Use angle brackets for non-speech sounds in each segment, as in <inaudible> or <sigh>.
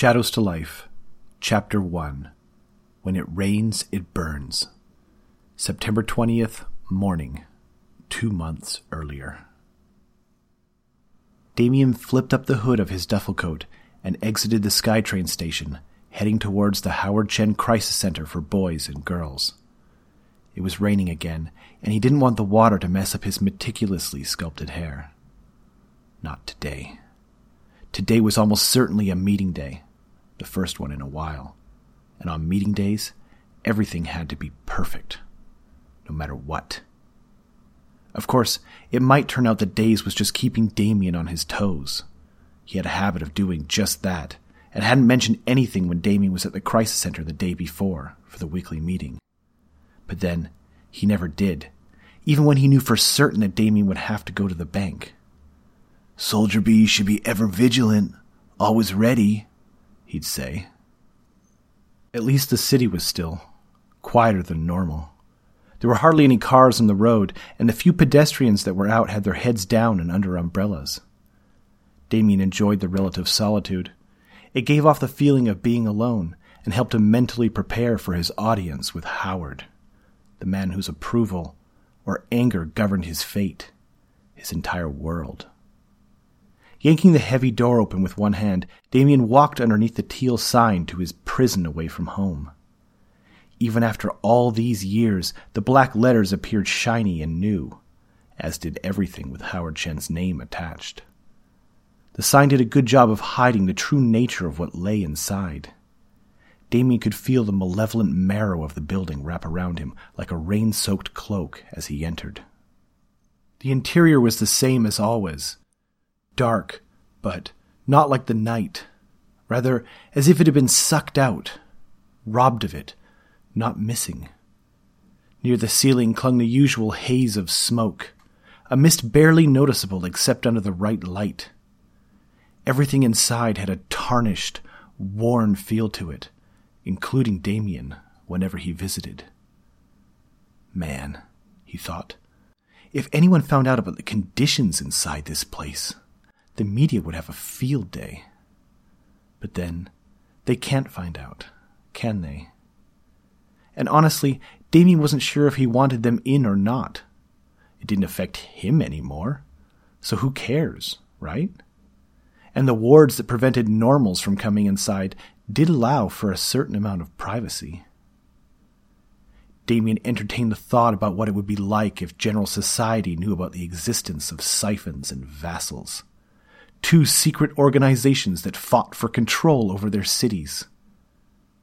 Shadows to Life, Chapter 1 When It Rains, It Burns. September 20th, morning, two months earlier. Damien flipped up the hood of his duffel coat and exited the SkyTrain station, heading towards the Howard Chen Crisis Center for Boys and Girls. It was raining again, and he didn't want the water to mess up his meticulously sculpted hair. Not today. Today was almost certainly a meeting day, the first one in a while. And on meeting days, everything had to be perfect, no matter what. Of course, it might turn out that Daze was just keeping Damien on his toes. He had a habit of doing just that, and hadn't mentioned anything when Damien was at the crisis center the day before for the weekly meeting. But then, he never did, even when he knew for certain that Damien would have to go to the bank. Soldier B should be ever vigilant, always ready, he'd say. At least the city was still, quieter than normal. There were hardly any cars on the road, and the few pedestrians that were out had their heads down and under umbrellas. Damien enjoyed the relative solitude. It gave off the feeling of being alone and helped him mentally prepare for his audience with Howard, the man whose approval or anger governed his fate, his entire world. Yanking the heavy door open with one hand, Damien walked underneath the teal sign to his prison away from home. Even after all these years, the black letters appeared shiny and new, as did everything with Howard Chen's name attached. The sign did a good job of hiding the true nature of what lay inside. Damien could feel the malevolent marrow of the building wrap around him like a rain soaked cloak as he entered. The interior was the same as always dark, but not like the night. Rather, as if it had been sucked out, robbed of it, not missing. Near the ceiling clung the usual haze of smoke, a mist barely noticeable except under the right light. Everything inside had a tarnished, worn feel to it, including Damien whenever he visited. Man, he thought, if anyone found out about the conditions inside this place the media would have a field day. But then, they can't find out, can they? And honestly, Damien wasn't sure if he wanted them in or not. It didn't affect him anymore. So who cares, right? And the wards that prevented normals from coming inside did allow for a certain amount of privacy. Damien entertained the thought about what it would be like if general society knew about the existence of siphons and vassals two secret organizations that fought for control over their cities.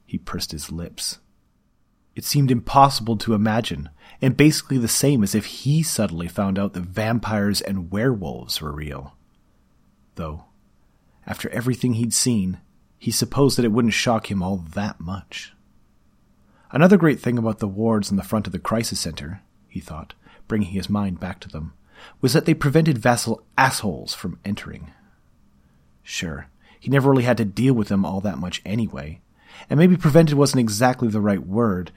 He pursed his lips. It seemed impossible to imagine, and basically the same as if he suddenly found out that vampires and werewolves were real. Though, after everything he'd seen, he supposed that it wouldn't shock him all that much. Another great thing about the wards in the front of the crisis center, he thought, bringing his mind back to them, was that they prevented vassal assholes from entering. Sure, he never really had to deal with them all that much anyway. And maybe prevented wasn't exactly the right word,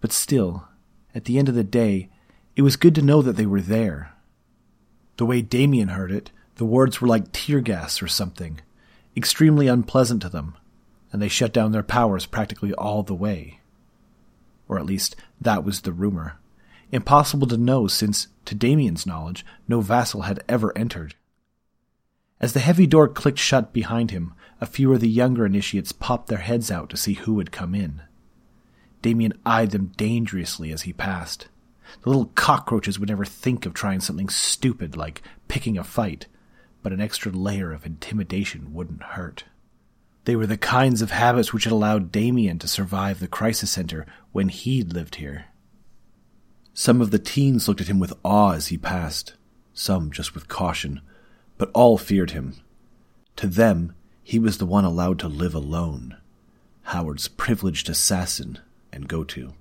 but still, at the end of the day, it was good to know that they were there. The way Damien heard it, the words were like tear gas or something, extremely unpleasant to them, and they shut down their powers practically all the way. Or at least, that was the rumor. Impossible to know since, to Damien's knowledge, no vassal had ever entered. As the heavy door clicked shut behind him, a few of the younger initiates popped their heads out to see who had come in. Damien eyed them dangerously as he passed. The little cockroaches would never think of trying something stupid like picking a fight, but an extra layer of intimidation wouldn't hurt. They were the kinds of habits which had allowed Damien to survive the crisis center when he'd lived here. Some of the teens looked at him with awe as he passed, some just with caution, but all feared him. To them, he was the one allowed to live alone, Howard's privileged assassin and go to.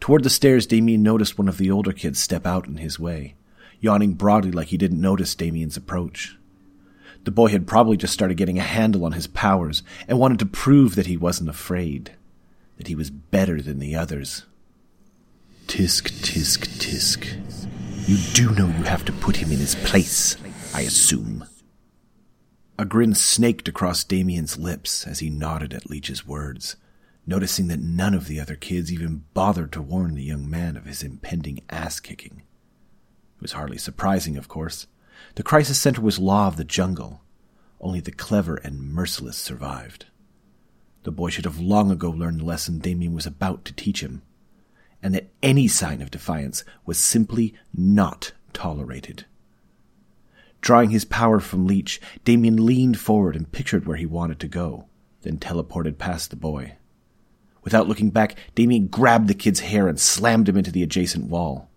Toward the stairs, Damien noticed one of the older kids step out in his way, yawning broadly like he didn't notice Damien's approach. The boy had probably just started getting a handle on his powers and wanted to prove that he wasn't afraid, that he was better than the others. Tisk, tisk, tisk. You do know you have to put him in his place. I assume. A grin snaked across Damien's lips as he nodded at Leech's words, noticing that none of the other kids even bothered to warn the young man of his impending ass kicking. It was hardly surprising, of course. The crisis center was law of the jungle. Only the clever and merciless survived. The boy should have long ago learned the lesson Damien was about to teach him, and that any sign of defiance was simply not tolerated. Drawing his power from Leech, Damien leaned forward and pictured where he wanted to go, then teleported past the boy. Without looking back, Damien grabbed the kid's hair and slammed him into the adjacent wall.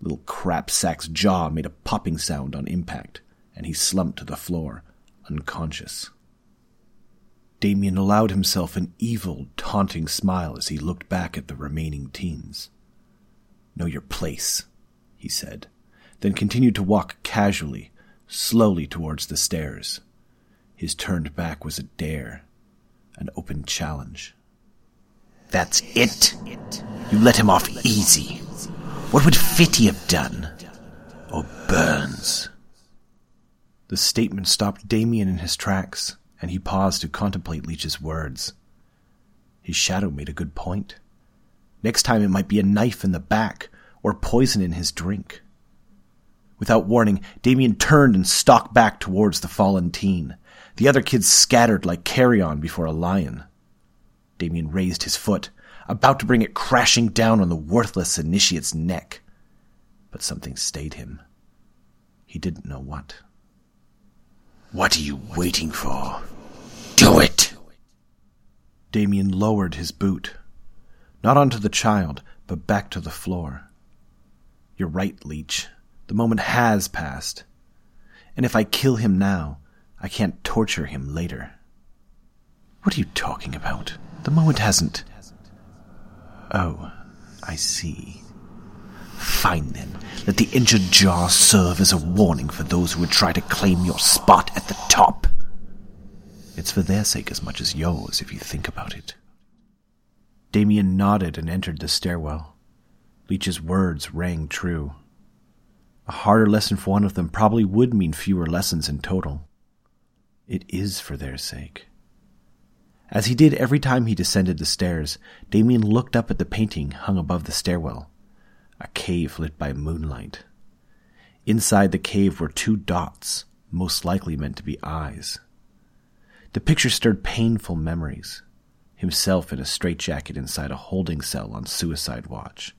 Little crapsack's jaw made a popping sound on impact, and he slumped to the floor, unconscious. Damien allowed himself an evil, taunting smile as he looked back at the remaining teens. Know your place, he said, then continued to walk casually, slowly towards the stairs. His turned back was a dare, an open challenge. That's it. You let him off easy. What would Fitty have done? Or Burns? The statement stopped Damien in his tracks, and he paused to contemplate Leech's words. His shadow made a good point. Next time it might be a knife in the back, or poison in his drink. Without warning, Damien turned and stalked back towards the fallen teen. The other kids scattered like carrion before a lion. Damien raised his foot, about to bring it crashing down on the worthless initiate's neck. But something stayed him. He didn't know what. What are you waiting for? Do it! Damien lowered his boot, not onto the child, but back to the floor. You're right, Leech. The moment has passed. And if I kill him now, I can't torture him later. What are you talking about? The moment hasn't. Oh, I see. Fine then. Let the injured jaw serve as a warning for those who would try to claim your spot at the top. It's for their sake as much as yours, if you think about it. Damien nodded and entered the stairwell. Leech's words rang true. A harder lesson for one of them probably would mean fewer lessons in total. It is for their sake. As he did every time he descended the stairs, Damien looked up at the painting hung above the stairwell, a cave lit by moonlight. Inside the cave were two dots, most likely meant to be eyes. The picture stirred painful memories. Himself in a straitjacket inside a holding cell on suicide watch.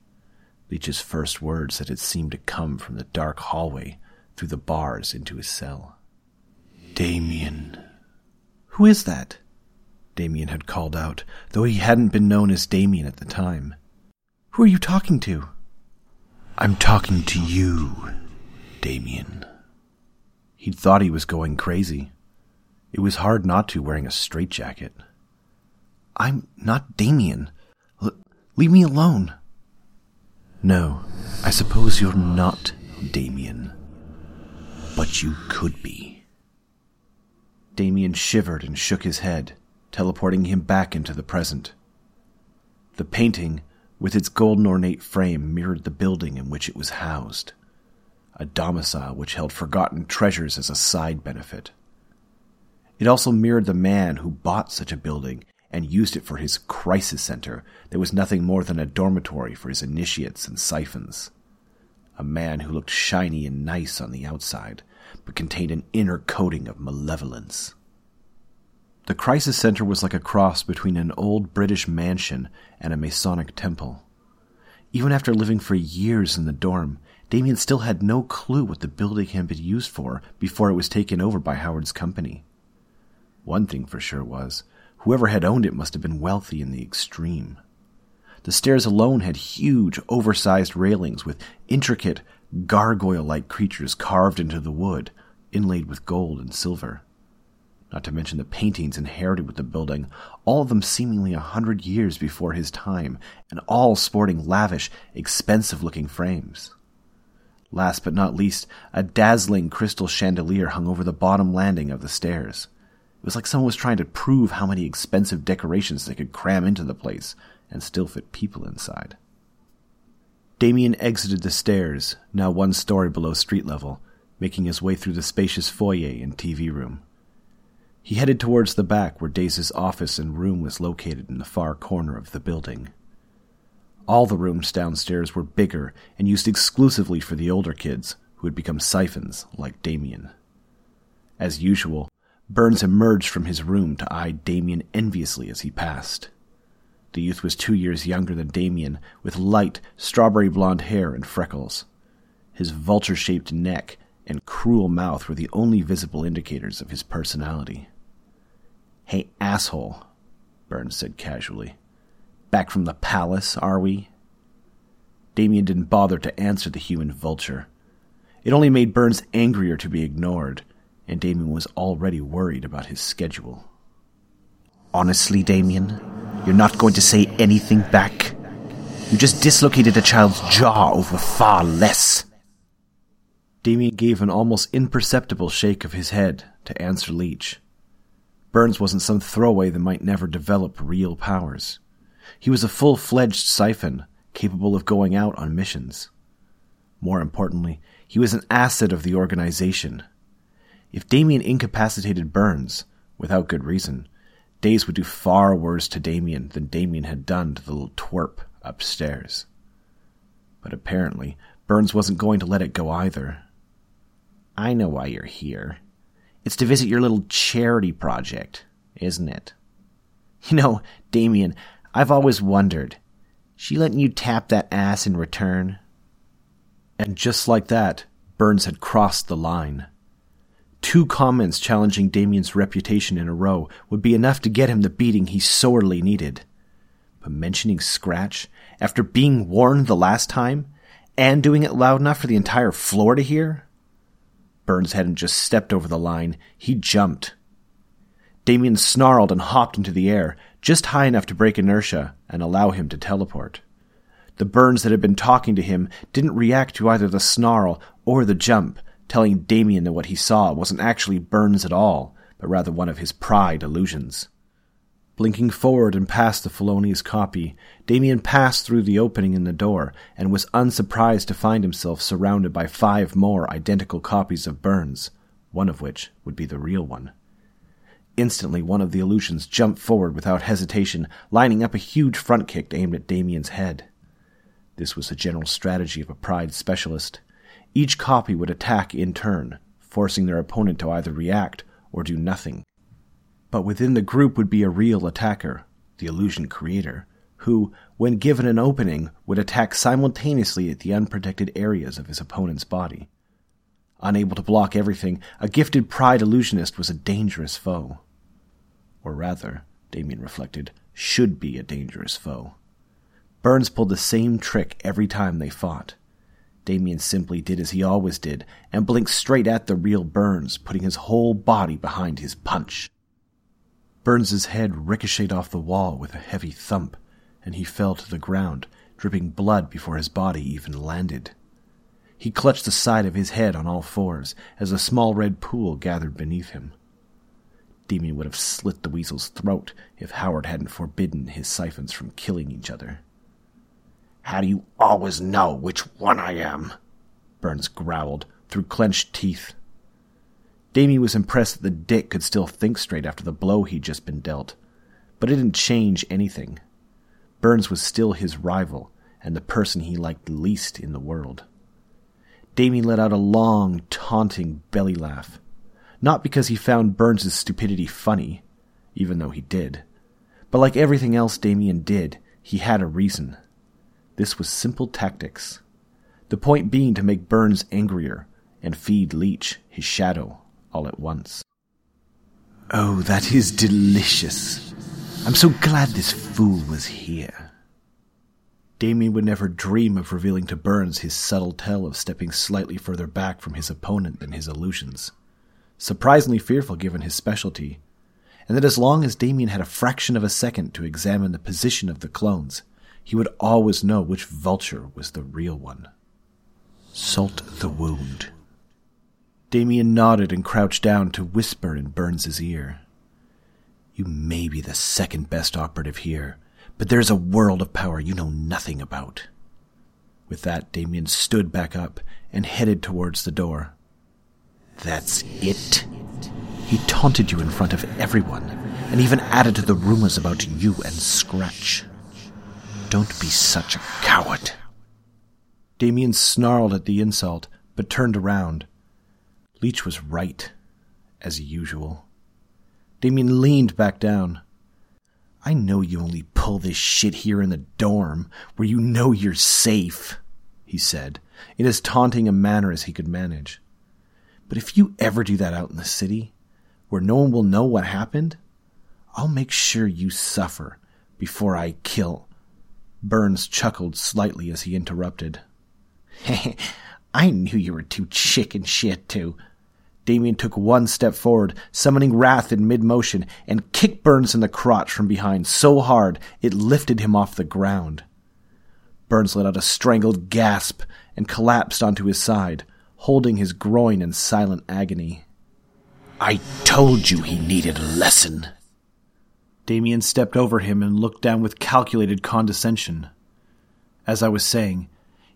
Leech's first words that had seemed to come from the dark hallway through the bars into his cell. Damien. Who is that? Damien had called out, though he hadn't been known as Damien at the time. Who are you talking to? I'm talking to you, Damien. He'd thought he was going crazy. It was hard not to wearing a straitjacket. I'm not Damien. L- leave me alone. No, I suppose you're not Damien. But you could be. Damien shivered and shook his head, teleporting him back into the present. The painting, with its golden ornate frame, mirrored the building in which it was housed, a domicile which held forgotten treasures as a side benefit. It also mirrored the man who bought such a building and used it for his crisis center that was nothing more than a dormitory for his initiates and siphons. A man who looked shiny and nice on the outside, but contained an inner coating of malevolence. The crisis center was like a cross between an old British mansion and a Masonic temple. Even after living for years in the dorm, Damien still had no clue what the building had been used for before it was taken over by Howard's company. One thing for sure was Whoever had owned it must have been wealthy in the extreme. The stairs alone had huge, oversized railings with intricate, gargoyle like creatures carved into the wood, inlaid with gold and silver. Not to mention the paintings inherited with the building, all of them seemingly a hundred years before his time, and all sporting lavish, expensive looking frames. Last but not least, a dazzling crystal chandelier hung over the bottom landing of the stairs. It was like someone was trying to prove how many expensive decorations they could cram into the place and still fit people inside. Damien exited the stairs, now one story below street level, making his way through the spacious foyer and TV room. He headed towards the back where Daze's office and room was located in the far corner of the building. All the rooms downstairs were bigger and used exclusively for the older kids, who had become siphons like Damien. As usual, Burns emerged from his room to eye Damien enviously as he passed. The youth was two years younger than Damien, with light, strawberry blonde hair and freckles. His vulture shaped neck and cruel mouth were the only visible indicators of his personality. Hey, asshole, Burns said casually. Back from the palace, are we? Damien didn't bother to answer the human vulture. It only made Burns angrier to be ignored, and Damien was already worried about his schedule. Honestly, Damien, you're not going to say anything back? You just dislocated a child's jaw over far less. Damien gave an almost imperceptible shake of his head to answer Leech. Burns wasn't some throwaway that might never develop real powers. He was a full fledged siphon, capable of going out on missions. More importantly, he was an asset of the organization. If Damien incapacitated Burns, without good reason, Daze would do far worse to Damien than Damien had done to the little twerp upstairs. But apparently, Burns wasn't going to let it go either. I know why you're here. It's to visit your little charity project, isn't it? You know, Damien, I've always wondered. She letting you tap that ass in return? And just like that, Burns had crossed the line. Two comments challenging Damien's reputation in a row would be enough to get him the beating he sorely needed. But mentioning Scratch, after being warned the last time, and doing it loud enough for the entire floor to hear? Burns hadn't just stepped over the line, he jumped. Damien snarled and hopped into the air, just high enough to break inertia and allow him to teleport. The Burns that had been talking to him didn't react to either the snarl or the jump, telling Damien that what he saw wasn't actually Burns at all, but rather one of his pride illusions. Blinking forward and past the felonious copy, Damien passed through the opening in the door and was unsurprised to find himself surrounded by five more identical copies of Burns, one of which would be the real one. Instantly, one of the illusions jumped forward without hesitation, lining up a huge front kick aimed at Damien's head. This was the general strategy of a Pride specialist. Each copy would attack in turn, forcing their opponent to either react or do nothing. But within the group would be a real attacker, the illusion creator, who, when given an opening, would attack simultaneously at the unprotected areas of his opponent's body. Unable to block everything, a gifted pride illusionist was a dangerous foe. Or rather, Damien reflected, should be a dangerous foe. Burns pulled the same trick every time they fought. Damien simply did as he always did and blinked straight at the real Burns, putting his whole body behind his punch. Burns's head ricocheted off the wall with a heavy thump, and he fell to the ground, dripping blood before his body even landed. He clutched the side of his head on all fours as a small red pool gathered beneath him. Damien would have slit the weasel's throat if Howard hadn't forbidden his siphons from killing each other. How do you always know which one I am? Burns growled through clenched teeth. Damien was impressed that the dick could still think straight after the blow he'd just been dealt, but it didn't change anything. Burns was still his rival and the person he liked least in the world. Damien let out a long, taunting belly laugh. Not because he found Burns's stupidity funny, even though he did, but like everything else Damien did, he had a reason. This was simple tactics. The point being to make Burns angrier and feed Leech, his shadow, all at once. Oh, that is delicious. I'm so glad this fool was here. Damien would never dream of revealing to Burns his subtle tell of stepping slightly further back from his opponent than his illusions. Surprisingly fearful given his specialty, and that as long as Damien had a fraction of a second to examine the position of the clones, he would always know which vulture was the real one. Salt the wound. Damien nodded and crouched down to whisper in Burns's ear. You may be the second best operative here, but there's a world of power you know nothing about. With that, Damien stood back up and headed towards the door. That's it? He taunted you in front of everyone, and even added to the rumors about you and Scratch. Don't be such a coward. Damien snarled at the insult, but turned around. Leech was right, as usual. Damien leaned back down. I know you only pull this shit here in the dorm, where you know you're safe, he said, in as taunting a manner as he could manage. But if you ever do that out in the city, where no one will know what happened, I'll make sure you suffer before I kill. Burns chuckled slightly as he interrupted. <laughs> I knew you were too chicken shit to. Damien took one step forward, summoning wrath in mid motion, and kicked Burns in the crotch from behind so hard it lifted him off the ground. Burns let out a strangled gasp and collapsed onto his side, holding his groin in silent agony. I told you he needed a lesson. Damien stepped over him and looked down with calculated condescension. As I was saying,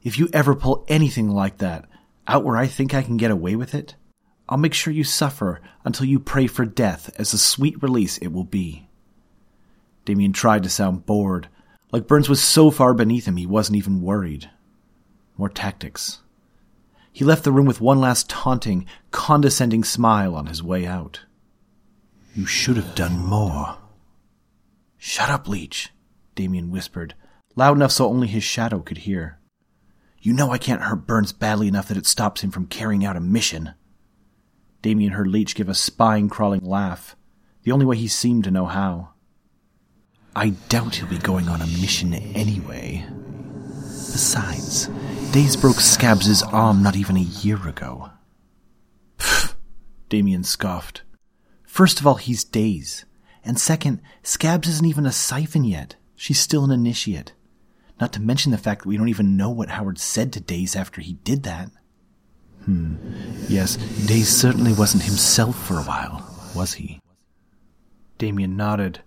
if you ever pull anything like that out where I think I can get away with it, I'll make sure you suffer until you pray for death as a sweet release it will be. Damien tried to sound bored, like Burns was so far beneath him he wasn't even worried. More tactics. He left the room with one last taunting, condescending smile on his way out. You should have done more. Shut up, Leech, Damien whispered, loud enough so only his shadow could hear. You know I can't hurt Burns badly enough that it stops him from carrying out a mission. Damien heard Leech give a spine crawling laugh, the only way he seemed to know how. I doubt he'll be going on a mission anyway. Besides, Daze broke Scabs' arm not even a year ago. Pfft, <laughs> Damien scoffed. First of all, he's Daze. And second, Scabs isn't even a siphon yet. She's still an initiate. Not to mention the fact that we don't even know what Howard said to Daze after he did that. Hmm. Yes, Daze certainly wasn't himself for a while, was he? Damien nodded.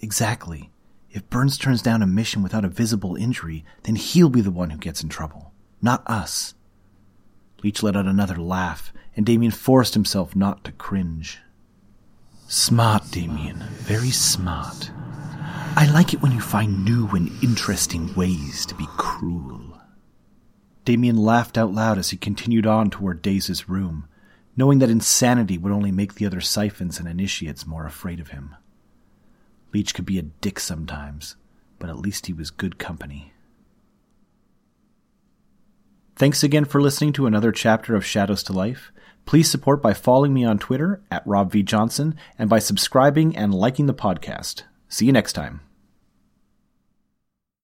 Exactly. If Burns turns down a mission without a visible injury, then he'll be the one who gets in trouble not us. Leech let out another laugh, and Damien forced himself not to cringe. Smart, Damien. Very smart. I like it when you find new and interesting ways to be cruel. Damien laughed out loud as he continued on toward Daze's room, knowing that insanity would only make the other siphons and initiates more afraid of him. Leech could be a dick sometimes, but at least he was good company. Thanks again for listening to another chapter of Shadows to Life. Please support by following me on Twitter at Rob V. Johnson and by subscribing and liking the podcast. See you next time.